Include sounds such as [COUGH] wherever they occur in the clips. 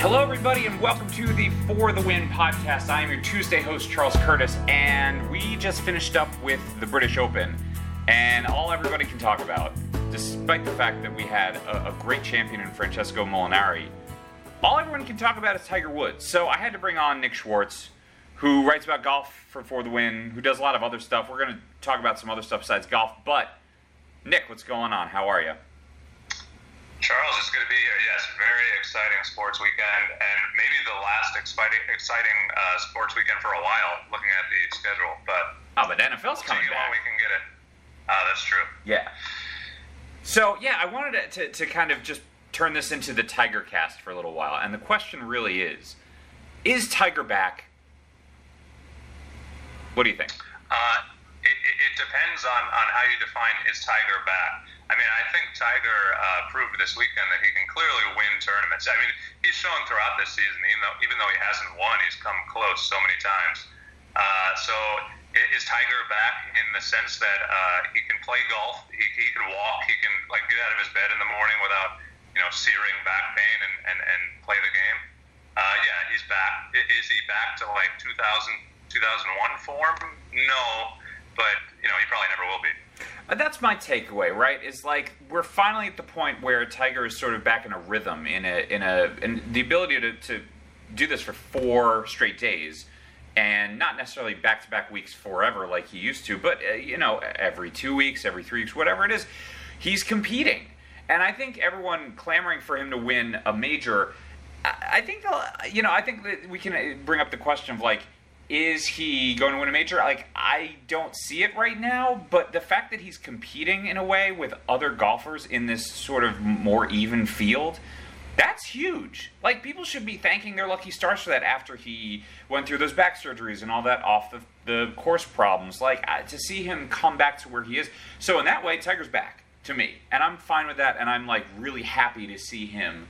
Hello, everybody, and welcome to the For the Win podcast. I am your Tuesday host, Charles Curtis, and we just finished up with the British Open. And all everybody can talk about, despite the fact that we had a, a great champion in Francesco Molinari, all everyone can talk about is Tiger Woods. So I had to bring on Nick Schwartz, who writes about golf for For the Win, who does a lot of other stuff. We're going to talk about some other stuff besides golf. But, Nick, what's going on? How are you? Charles, it's good to be here. Yes, very exciting sports weekend, and maybe the last exciting, exciting uh, sports weekend for a while. Looking at the schedule, but oh, but NFL's we'll coming see back. when we can get it. Uh, that's true. Yeah. So yeah, I wanted to, to, to kind of just turn this into the Tiger cast for a little while, and the question really is: Is Tiger back? What do you think? Uh, it, it, it depends on, on how you define is Tiger back. I mean, I think Tiger uh, proved this weekend that he can clearly win tournaments. I mean, he's shown throughout this season, even though even though he hasn't won, he's come close so many times. Uh, so is Tiger back in the sense that uh, he can play golf, he, he can walk, he can like get out of his bed in the morning without you know searing back pain and, and, and play the game? Uh, yeah, he's back. Is he back to like 2000, 2001 form? No, but you know he probably never will be. Uh, That's my takeaway, right? Is like we're finally at the point where Tiger is sort of back in a rhythm, in a in a and the ability to, to do this for four straight days, and not necessarily back to back weeks forever like he used to, but uh, you know every two weeks, every three weeks, whatever it is, he's competing, and I think everyone clamoring for him to win a major. I I think they'll- you know I think that we can uh, bring up the question of like is he going to win a major? Like, I don't see it right now, but the fact that he's competing in a way with other golfers in this sort of more even field, that's huge. Like, people should be thanking their lucky stars for that after he went through those back surgeries and all that off the, the course problems. Like, to see him come back to where he is. So, in that way, Tiger's back to me. And I'm fine with that, and I'm, like, really happy to see him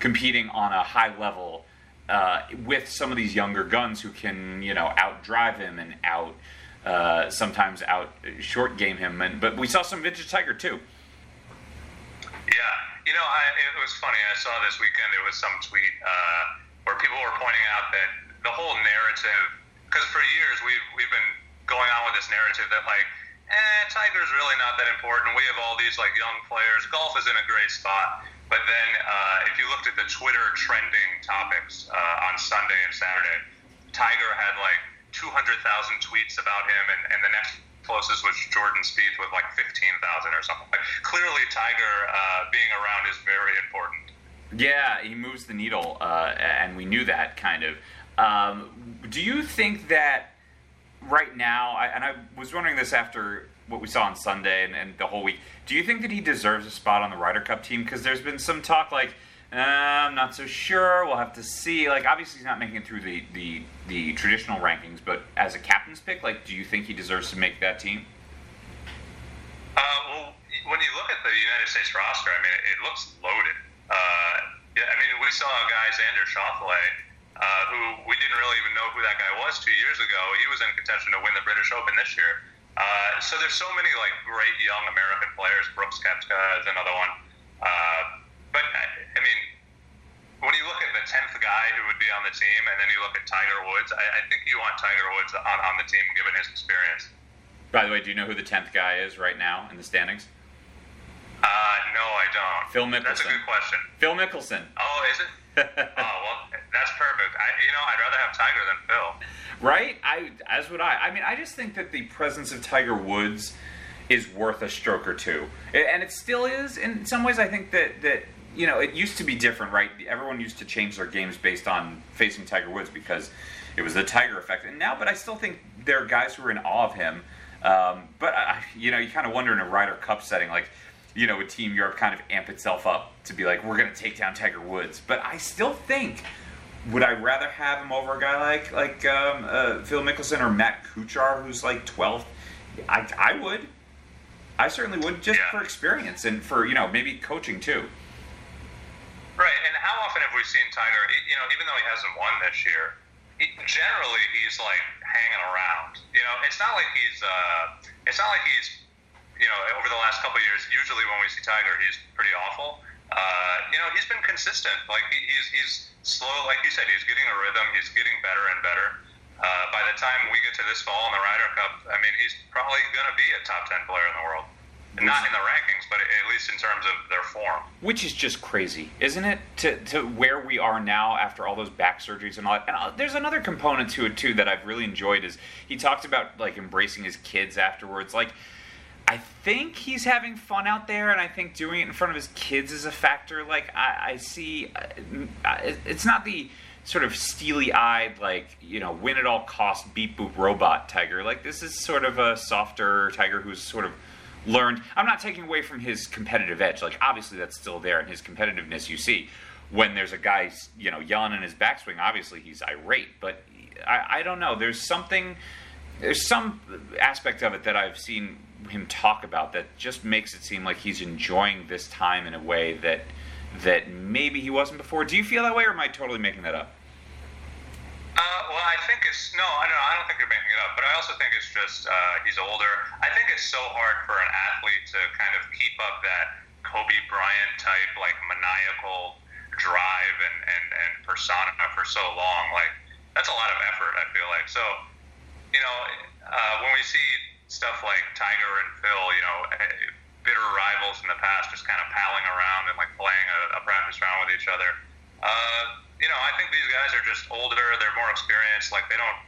competing on a high level uh, with some of these younger guns who can, you know, outdrive him and out uh, sometimes out short game him. And but we saw some vintage Tiger too. Yeah, you know, I, it was funny. I saw this weekend there was some tweet uh, where people were pointing out that the whole narrative, because for years we've we've been going on with this narrative that like, eh, Tiger's really not that important. We have all these like young players. Golf is in a great spot. But then, uh, if you looked at the Twitter trending topics uh, on Sunday and Saturday, Tiger had like 200,000 tweets about him, and, and the next closest was Jordan Spieth with like 15,000 or something. Like, clearly, Tiger uh, being around is very important. Yeah, he moves the needle, uh, and we knew that kind of. Um, do you think that right now, and I was wondering this after what we saw on Sunday and, and the whole week, do you think that he deserves a spot on the Ryder Cup team? Because there's been some talk like, uh, I'm not so sure. We'll have to see. Like, obviously, he's not making it through the, the, the traditional rankings, but as a captain's pick, like, do you think he deserves to make that team? Uh, well, when you look at the United States roster, I mean, it, it looks loaded. Uh, yeah, I mean, we saw a guy, Xander Schauffele, uh, who we didn't really even know who that guy was two years ago. He was in contention to win the British Open this year. Uh, so there's so many like great young American players. Brooks Koepka is another one. Uh, but I, I mean, when you look at the tenth guy who would be on the team, and then you look at Tiger Woods, I, I think you want Tiger Woods on, on the team given his experience. By the way, do you know who the 10th guy is right now in the standings? Uh, no, I don't. Phil Mickelson. That's a good question. Phil Mickelson. Oh, is it? [LAUGHS] oh well, that's perfect. I, you know, I'd rather have Tiger than Phil. Right? I as would I. I mean, I just think that the presence of Tiger Woods is worth a stroke or two, and it still is. In some ways, I think that that you know it used to be different, right? Everyone used to change their games based on facing Tiger Woods because it was the Tiger effect. And now, but I still think there are guys who are in awe of him. Um, but I, you know, you kind of wonder in a Ryder Cup setting, like you know, a Team Europe kind of amp itself up to be like, we're going to take down Tiger Woods? But I still think would I rather have him over a guy like like um, uh, Phil Mickelson or Matt Kuchar, who's like 12th? I, I would. I certainly would, just Yeah. for experience and for you know maybe coaching too. Right, and how often have we seen Tiger? You know, even though he hasn't won this year, he, generally he's like hanging around. You know, it's not like he's. Uh, it's not like he's. You know, over the last couple of years, usually when we see Tiger, he's pretty awful. uh, you know, he's been consistent. Like he, he's he's slow. Like you said, he's getting a rhythm. He's getting better and better. Uh, by the time we get to this fall in the Ryder Cup, I mean, he's probably going to be a top ten player in the world. Not in the rankings, but at least in terms of their form. Which is just crazy, isn't it? To, to where we are now after all those back surgeries and all that. And uh, there's another component to it too that I've really enjoyed is he talked about like embracing his kids afterwards. Like I think he's having fun out there, and I think doing it in front of his kids is a factor. Like I, I see, uh, it's not the sort of steely-eyed, like you know, win at all cost, beep boop robot Tiger. Like this is sort of a softer Tiger who's sort of learned. I'm not taking away from his competitive edge. Like obviously that's still there, and his competitiveness you see when there's a guy you know yelling in his backswing. Obviously he's irate, but I, I don't know. There's something. There's some aspect of it that I've seen him talk about that just makes it seem like he's enjoying this time in a way that that maybe he wasn't before. Do you feel that way, or am I totally making that up? Uh, well, I think it's no, I don't know. I don't think you're making it up, but I also think it's just uh, he's older. I think it's so hard for an athlete to kind of keep up that Kobe Bryant type, like maniacal drive and, and, and persona for so long. Like that's a lot of effort. I feel like so. You know, uh, when we see stuff like Tiger and Phil, you know, eh, bitter rivals in the past, just kind of palling around and like playing a, a practice round with each other. Uh, you know, I think these guys are just older. They're more experienced. Like they don't,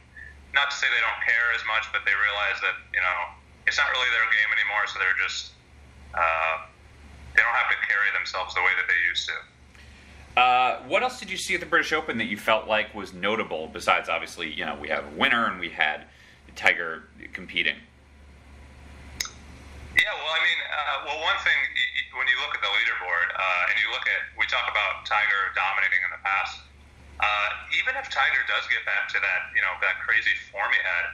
not to say they don't care as much, but they realize that you know it's not really their game anymore. So they're just, uh, they don't have to carry themselves the way that they used to. Uh, what else did you see at the British Open that you felt like was notable? Besides, obviously, you know, we have a winner and we had Tiger competing. Yeah, well, I mean, uh, well, one thing when you look at the leaderboard uh, and you look at, we talk about Tiger dominating in the past. Uh, even if Tiger does get back to that, you know, that crazy form he had,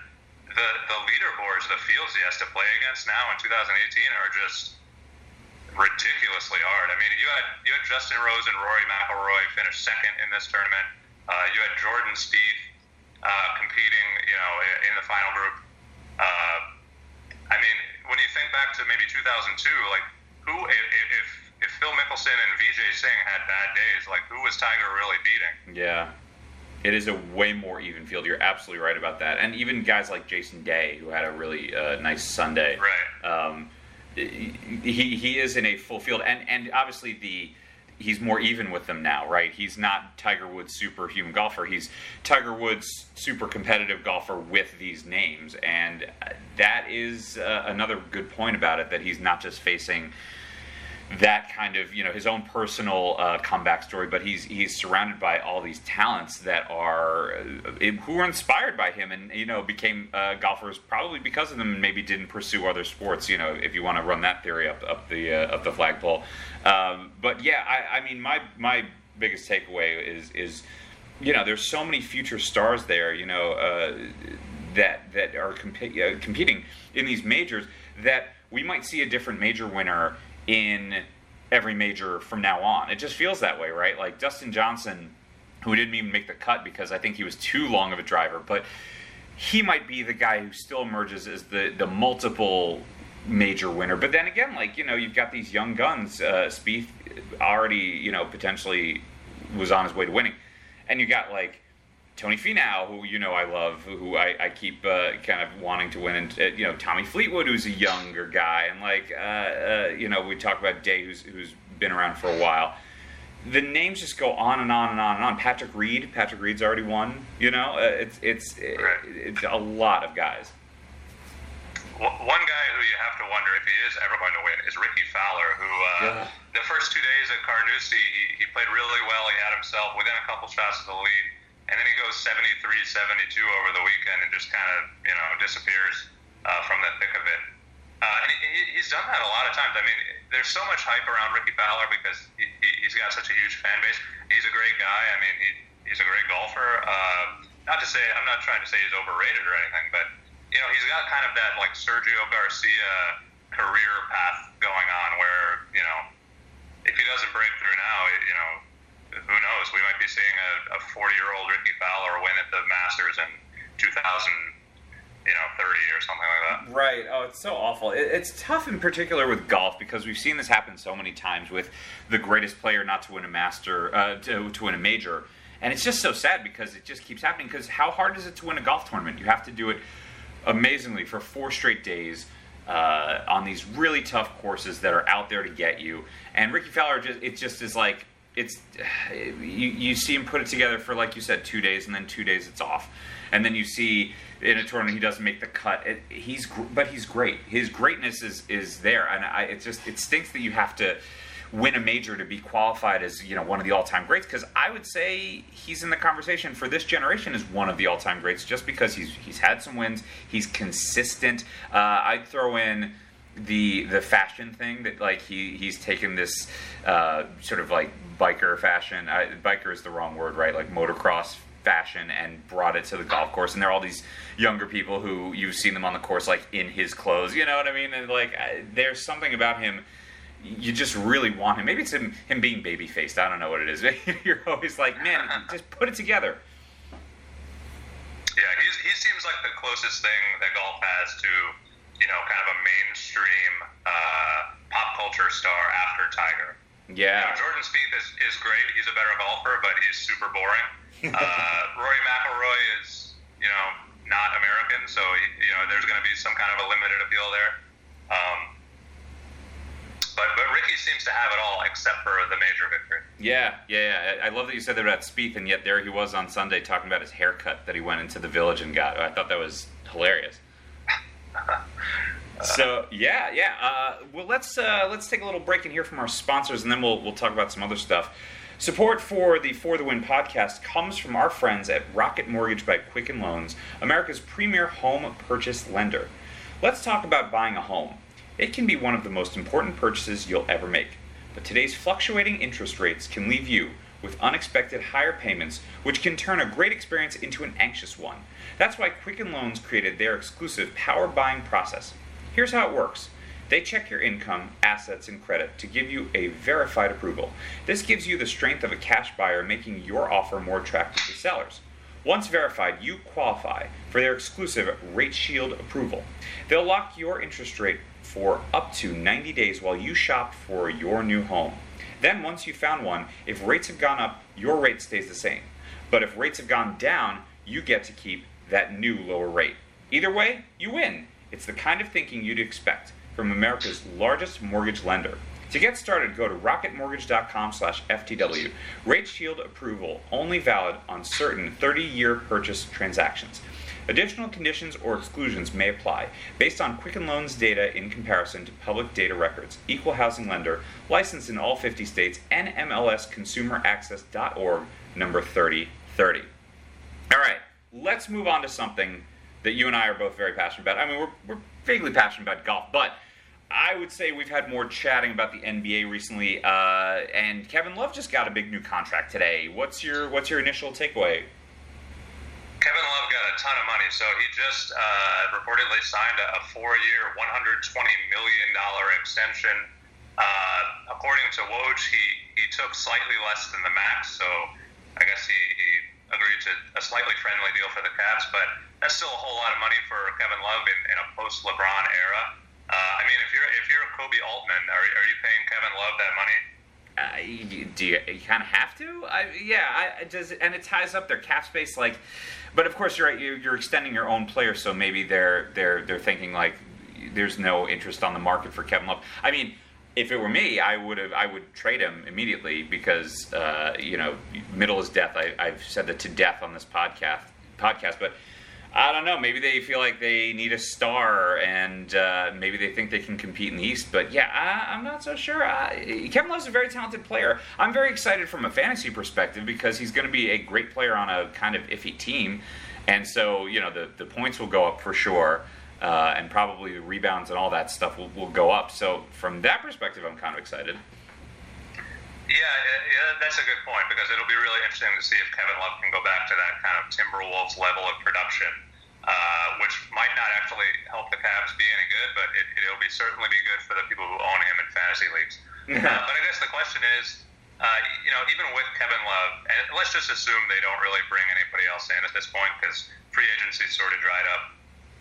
the the leaderboards, the fields he has to play against now in 2018 are just ridiculously hard. I mean, you had you had Justin Rose and Rory McIlroy finish second in this tournament. Uh, you had Jordan Spieth uh, competing, you know, in the final group. Uh, I mean, when you think back to maybe 2002, like who if if Phil Mickelson and Vijay Singh had bad days, like who was Tiger really beating? Yeah. It is a way more even field. You're absolutely right about that. And even guys like Jason Day, who had a really uh, nice Sunday, right? Um, he he is in a full field, and and obviously the he's more even with them now, right? He's not Tiger Woods superhuman golfer. He's Tiger Woods super competitive golfer with these names, and that is uh, another good point about it that he's not just facing that kind of you know his own personal uh, comeback story, but he's he's surrounded by all these talents that are uh, who were inspired by him, and you know became uh, golfers probably because of them, and maybe didn't pursue other sports. You know, if you want to run that theory up up the uh, up the flagpole. Um, but yeah, I, I mean my my biggest takeaway is is you know there's so many future stars there. You know uh, that that are comp- competing in these majors that we might see a different major winner in every major from now on. It just feels that way, right? Like Dustin Johnson, who didn't even make the cut because I think he was too long of a driver, but he might be the guy who still emerges as the the multiple major winner. But then again, like you know, you've got these young guns. Uh, Spieth already, you know, potentially was on his way to winning, and you got like Tony Finau, who you know I love, who I, I keep uh, kind of wanting to win, and uh, you know Tommy Fleetwood, who's a younger guy, and like uh, uh, you know we talk about Day, who's who's been around for a while. The names just go on and on and on and on. Patrick Reed, Patrick Reed's already won. You know, uh, it's it's it's a lot of guys. One guy who you have to wonder if he is ever going to win is Rickie Fowler, who uh, yeah. the first two days at Carnoustie he, he played really well. He had himself within a couple shots of the lead and then he goes 73, 72 over the weekend and just kind of you know disappears uh, from the thick of it. Uh, and he, he's done that a lot of times. I mean, there's so much hype around Rickie Fowler because he, he's got such a huge fan base. He's a great guy. I mean, he, he's a great golfer. Uh, not to say I'm not trying to say he's overrated or anything, but you know, he's got kind of that like Sergio Garcia career path going on where you know, if he doesn't break through now, you know who knows? We might be seeing a 40 year old Rickie Fowler win at the Masters in 2000, you know, 30 or something like that. Right. Oh, it's so awful. It, it's tough in particular with golf because we've seen this happen so many times with the greatest player not to win a master, uh, to, to win a major. And it's just so sad because it just keeps happening. Because how hard is it to win a golf tournament? You have to do it amazingly for four straight days uh, on these really tough courses that are out there to get you. And Rickie Fowler, just it just is like it's you, you see him put it together for like you said two days, and then two days it's off, and then you see in a tournament he doesn't make the cut. It, he's but he's great. His greatness is is there, and I, it just it stinks that you have to win a major to be qualified as you know one of the all-time greats because I would say he's in the conversation for this generation as one of the all-time greats just because he's he's had some wins he's consistent uh, I'd throw in the the fashion thing that like he he's taken this uh, sort of like biker fashion I, biker is the wrong word right like motocross fashion and brought it to the golf course and there are all these younger people who you've seen them on the course like in his clothes you know what I mean and like I, there's something about him you just really want him. Maybe it's him, him being baby faced. I don't know what it is. [LAUGHS] You're always like, man, just put it together. Yeah, he seems like the closest thing that golf has to, you know, kind of a mainstream uh, pop culture star after Tiger. Yeah. You know, Jordan Spieth is, is great. He's a better golfer, but he's super boring. [LAUGHS] uh, Rory McIlroy is, you know, not American, so you know there's going to be some kind of a limited appeal there. Um, but but Rickie seems to have it all except for the major victory. Yeah, yeah, yeah. I love that you said that about Spieth, and yet there he was on Sunday talking about his haircut that he went into the village and got. I thought that was hilarious. [LAUGHS] so yeah, yeah. Uh, well, let's uh, let's take a little break and hear from our sponsors, and then we'll we'll talk about some other stuff. Support for the For the Win podcast comes from our friends at Rocket Mortgage by Quicken Loans, America's premier home purchase lender. Let's talk about buying a home. It can be one of the most important purchases you'll ever make, but today's fluctuating interest rates can leave you with unexpected higher payments, which can turn a great experience into an anxious one. That's why Quicken Loans created their exclusive power buying process. Here's how it works. They check your income, assets, and credit to give you a verified approval. This gives you the strength of a cash buyer, making your offer more attractive to sellers. Once verified, you qualify for their exclusive Rate Shield approval. They'll lock your interest rate for up to 90 days while you shop for your new home. Then, once you've found one, if rates have gone up, your rate stays the same. But if rates have gone down, you get to keep that new lower rate. Either way, you win. It's the kind of thinking you'd expect from America's largest mortgage lender. To get started, go to rocketmortgage.com/ftw. Rate Shield approval only valid on certain 30-year purchase transactions. Additional conditions or exclusions may apply based on Quicken Loans data in comparison to public data records. Equal housing lender, licensed in all 50 states, NMLSconsumeraccess.org, number 3030. All right, let's move on to something that you and I are both very passionate about. I mean, we're, we're vaguely passionate about golf, but I would say we've had more chatting about the NBA recently. Uh, and Kevin Love just got a big new contract today. What's your What's your initial takeaway Kevin Love got a ton of money, so he just uh, reportedly signed a, four-year, 120 million dollar extension. Uh, according to Woj, he he took slightly less than the max, so I guess he, he agreed to a slightly friendly deal for the Cavs, but that's still a whole lot of money for Kevin Love in, in a post-LeBron era. Uh, I mean, if you're if you're Koby Altman, are, are you paying Kevin Love that money? Uh, you, do you, you kind of have to? I, yeah, I, does and it ties up their cap space. Like, but of course, you're right. You're, you're extending your own player, so maybe they're they're they're thinking like there's no interest on the market for Kevin Love. I mean, if it were me, I would have I would trade him immediately because uh, you know middle is death. I, I've said that to death on this podcast podcast, but I don't know. Maybe they feel like they need a star, and uh, maybe they think they can compete in the East. But yeah, I, am not so sure. I, Kevin Love's a very talented player. I'm very excited from a fantasy perspective because he's going to be a great player on a kind of iffy team, and so you know the the points will go up for sure. Uh, and probably the rebounds and all that stuff will, will go up. So from that perspective, I'm kind of excited. Yeah, yeah, that's a good point because it'll be really interesting to see if Kevin Love can go back to that kind of Timberwolves level of production, uh, which might not actually help the Cavs be any good, but it, will be certainly be good for the people who own him in fantasy leagues. uh, but I guess the question is, uh, you know, even with Kevin Love, and let's just assume they don't really bring anybody else in at this point because free agency sort of dried up.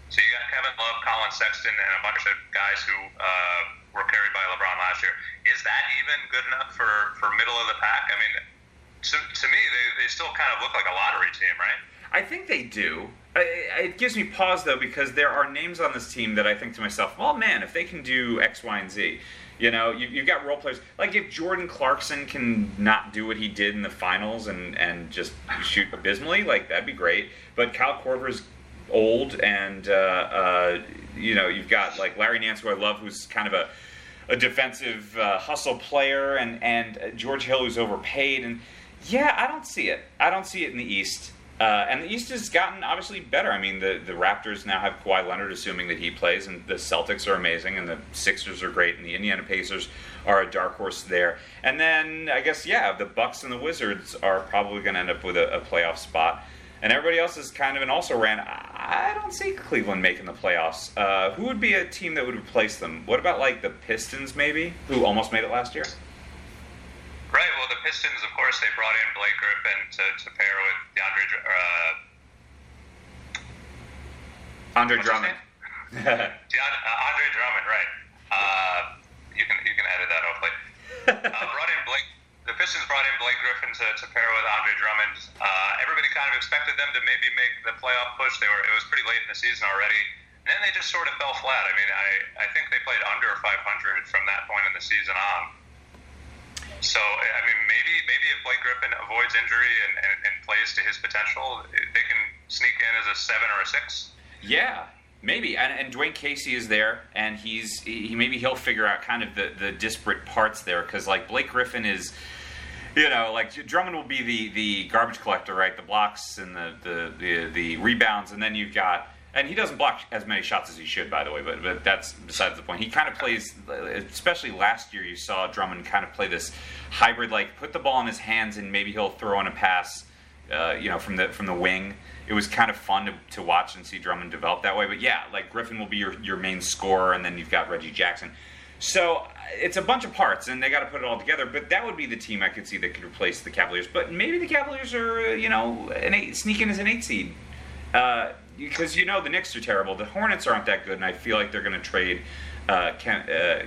So you got Kevin Love, Collin Sexton, and a bunch of guys who uh, were carried by LeBron last year. Is that even good enough for, for middle of the pack? I mean, to, to me, they, they still kind of look like a lottery team, right? I think they do. It gives me pause though because there are names on this team that I think to myself, well, man, if they can do X, Y, and Z, you know, you, you've got role players like if Jordan Clarkson can not do what he did in the finals and and just shoot abysmally, like that'd be great. But Kyle Korver's old, and uh, uh, you know, you've got like Larry Nance, who I love, who's kind of a a defensive uh, hustle player, and and George Hill, who's overpaid, and yeah, I don't see it. I don't see it in the East. Uh, and the East has gotten obviously better. I mean, the, the Raptors now have Kawhi Leonard, assuming that he plays, and the Celtics are amazing, and the Sixers are great, and the Indiana Pacers are a dark horse there. And then I guess yeah, the Bucks and the Wizards are probably going to end up with a, a, playoff spot, and everybody else is kind of an also ran. I don't see Cleveland making the playoffs. Uh, who would be a team that would replace them? What about like the Pistons, maybe, who almost made it last year? Right. Well, the Pistons, of course, they brought in Blake Griffin to, to pair with DeAndre. Uh, Andre Drummond. [LAUGHS] DeAndre, uh, Andre Drummond, right? Uh, you can you can edit that hopefully. [LAUGHS] uh, brought in Blake. The Pistons brought in Blake Griffin to, to pair with Andre Drummond. Uh, everybody kind of expected them to maybe make the playoff push. They were it was pretty late in the season already, and then they just sort of fell flat. I mean, I I think they played under 500 from that point in the season on. So I mean, maybe maybe if Blake Griffin avoids injury and, and, and plays to his potential, they can sneak in as a seven or a six. Yeah, Maybe, and, and Dwane Casey is there, and he's he maybe he'll figure out kind of the, the disparate parts there because like Blake Griffin is, you know, like Drummond will be the, the garbage collector, right? The blocks and the, the, the, the rebounds, and then you've got and he doesn't block as many shots as he should, by the way. But, but that's besides the point. He kind of plays, especially last year, you saw Drummond kind of play this hybrid, like put the ball in his hands and maybe he'll throw in a pass, uh, you know, from the from the wing. It was kind of fun to, to watch and see Drummond develop that way. But yeah, like Griffin will be your, your main scorer, and then you've got Reggie Jackson. So it's a bunch of parts, and they got to put it all together. But that would be the team I could see that could replace the Cavaliers. But maybe the Cavaliers are, you know, an eight, sneak in as an eight seed. Uh, because you know the Knicks are terrible. The Hornets aren't that good, and I feel like they're going to trade uh, Ken, uh,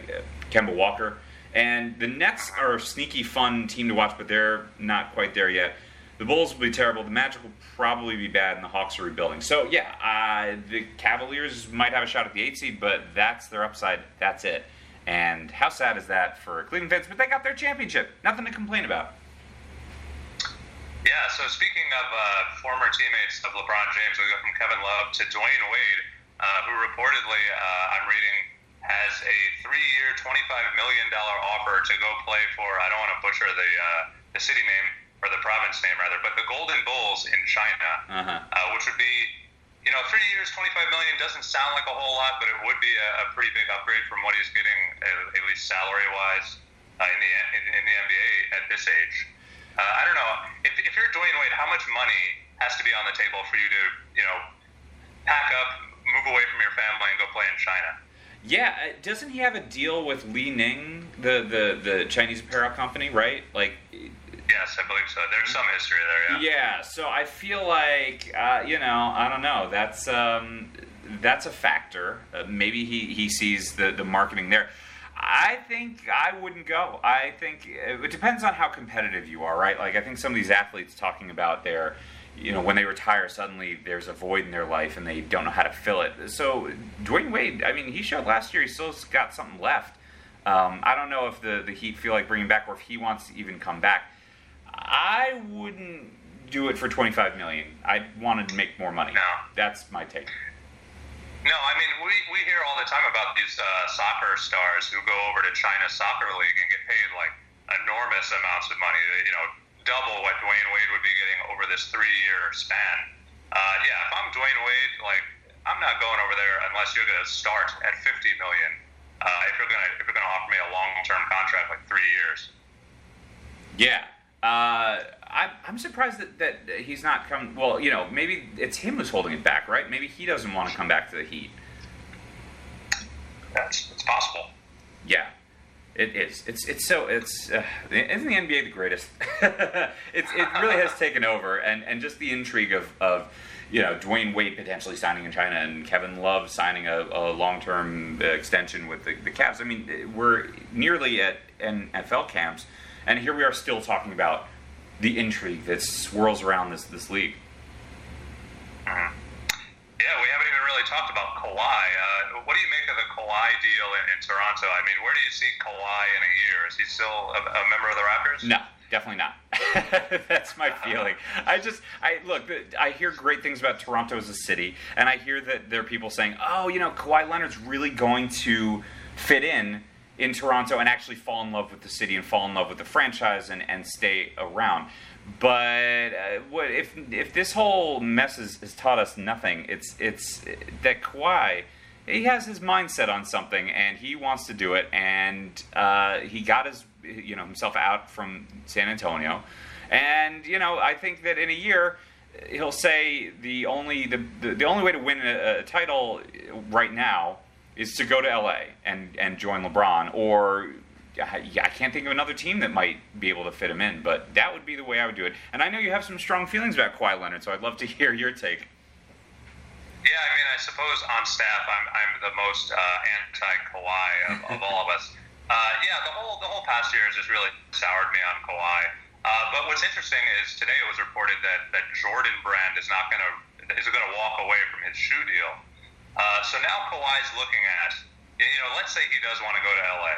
Kemba Walker. And the Nets are a sneaky, fun team to watch, but they're not quite there yet. The Bulls will be terrible. The Magic will probably be bad, and the Hawks are rebuilding. So yeah, uh, the Cavaliers might have a shot at the eight seed, but that's their upside. That's it. And how sad is that for Cleveland fans? But they got their championship. Nothing to complain about. Yeah, so speaking of uh, former teammates of LeBron James, we go from Kevin Love to Dwyane Wade, uh, who reportedly, uh, I'm reading, has a three-year, $25 million offer to go play for, I don't want to butcher the, uh, the city name, or the province name rather, but the Golden Bulls in China, uh-huh. Uh, which would be, you know, three years, 25 million doesn't sound like a whole lot, but it would be a, a pretty big upgrade from what he's getting, at, at least salary-wise, uh, in the in, in the NBA at this age. Uh, I don't know. If, if you're Dwyane Wade, how much money has to be on the table for you to, you know, pack up, move away from your family, and go play in China? Yeah, uh, doesn't he have a deal with Li Ning, the, the, the Chinese apparel company, right? Like, yes, I believe so. There's some history there. Yeah. Yeah. So I feel like, uh, you know, I don't know. That's um, that's a factor. Uh, maybe he, he sees the the marketing there. I think I wouldn't go. I think it depends on how competitive you are, right? Like I think some of these athletes talking about their, you know, when they retire, suddenly there's a void in their life and they don't know how to fill it. So Dwyane Wade, I mean, he showed last year he still got something left. Um, I don't know if the the Heat feel like bringing back or if he wants to even come back. I wouldn't do it for 25 million. I wanted to make more money. No. That's my take. No, I mean we, we hear all the time about these uh, soccer stars who go over to China Soccer League and get paid like enormous amounts of money. You know, double what Dwyane Wade would be getting over this three-year span. Uh, yeah, if I'm Dwyane Wade, like I'm not going over there unless you're going to start at 50 million. Uh, if you're going to if you're going to offer me a long-term contract like three years. Yeah, uh, I, I'm surprised that, that he's not come. Well, you know, maybe it's him who's holding it back, right? Maybe he doesn't want to come back to the Heat. That's it's possible. Yeah, It is. It's it's so it's uh, isn't the NBA the greatest? [LAUGHS] it's it really has taken over, and and just the intrigue of of you know Dwyane Wade potentially signing in China and Kevin Love signing a, a long term extension with the, the Cavs. I mean, we're nearly at NFL camps, and here we are still talking about the intrigue that swirls around this this league. Mm-hmm. Yeah, we haven't even really talked about Kawhi. Uh, what do you make of the Kawhi deal in, in, Toronto? I mean, where do you see Kawhi in a year? Is he still a, a member of the Raptors? No, definitely not. [LAUGHS] That's my feeling. I just, I look, I hear great things about Toronto as a city, and I hear that there are people saying, "Oh, you know, Kawhi Leonard's really going to fit in." In Toronto and actually fall in love with the city and fall in love with the franchise and, and stay around. But uh, what if if this whole mess has, taught us nothing? It's it's that Kawhi he has his mindset on something and he wants to do it and uh, he got his you know himself out from San Antonio and you know I think that in a year he'll say the only the, the, the only way to win a, a title right now is to go to LA and and join LeBron or I can't think of another team that might be able to fit him in, but that would be the way I would do it. And I know you have some strong feelings about Kawhi Leonard, so I'd love to [LAUGHS] hear your take. Yeah, I mean, I suppose on staff, I'm, I'm the most uh, anti Kawhi of, of all of us. Uh, yeah, the whole the whole past year has just really soured me on Kawhi. Uh, but what's interesting is today it was reported that, that Jordan Brand is not going to is going to walk away from his shoe deal. Uh, so now Kawhi's looking at, you know, let's say he does want to go to LA.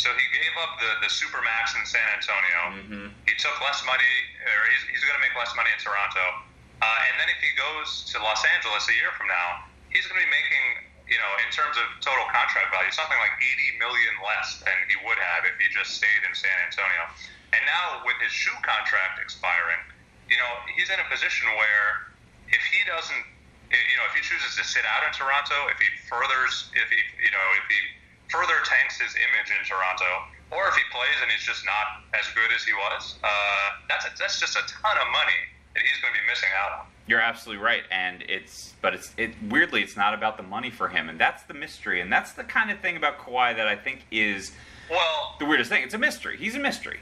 So he gave up the, the super max in San Antonio. Mm-hmm. He took less money, or he's, he's going to make less money in Toronto. Uh, and then if he goes to Los Angeles a year from now, he's going to be making, you know, in terms of total contract value, something like 80 million less than he would have if he just stayed in San Antonio. And now with his shoe contract expiring, you know, he's in a position where if he doesn't, you know, if he chooses to sit out in Toronto, if he furthers, if he, you know, if he further tanks his image in Toronto, or if he plays and he's just not as good as he was, uh, that's a, that's just a ton of money that he's going to be missing out on. You're absolutely right, and it's but it's it weirdly it's not about the money for him, and that's the mystery, and that's the kind of thing about Kawhi that I think is well the weirdest thing. It's a mystery. He's a mystery.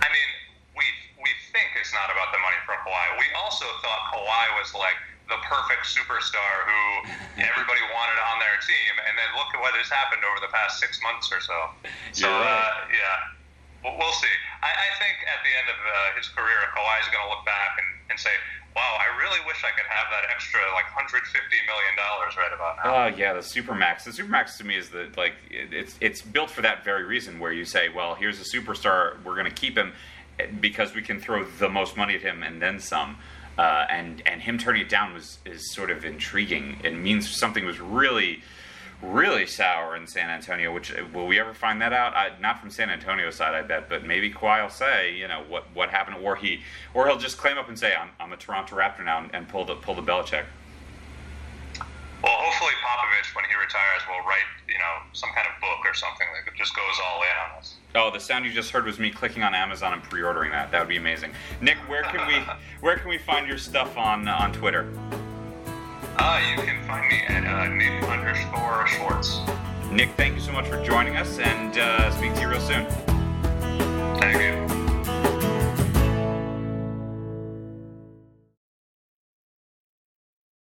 I mean, we we think it's not about the money for Kawhi. We also thought Kawhi was like the perfect superstar who [LAUGHS] everybody wanted on their team, and then look at what has happened over the past six months or so. So right. uh, yeah, we'll see. I, I, think at the end of uh, his career, Kawhi is going to look back and, and say, "Wow, I really wish I could have that extra like 150 million dollars right about now." Oh yeah, the supermax. The supermax to me is the like it's it's built for that very reason, where you say, "Well, here's a superstar. We're going to keep him." Because we can throw the most money at him and then some. Uh, and and him turning it down was is sort of intriguing. It means something was really really sour in San Antonio. Which will we ever find that out? I, not from San Antonio side, I bet, but maybe Kawhi will say, you know, what what happened, or he or he'll just claim up and say, I'm, I'm a Toronto Raptor now, and, and pull the pull the Belichick. Well, hopefully Popovich, when he retires, will write you know some kind of book or something that just goes all in on this. Oh, the sound you just heard was me clicking on Amazon and pre-ordering that. That would be amazing. Nick, where can we [LAUGHS] where can we find your stuff on uh, on Twitter? Uh, you can find me at uh, Nick underscore Schwartz. Nick, thank you so much for joining us, and uh, speak to you real soon.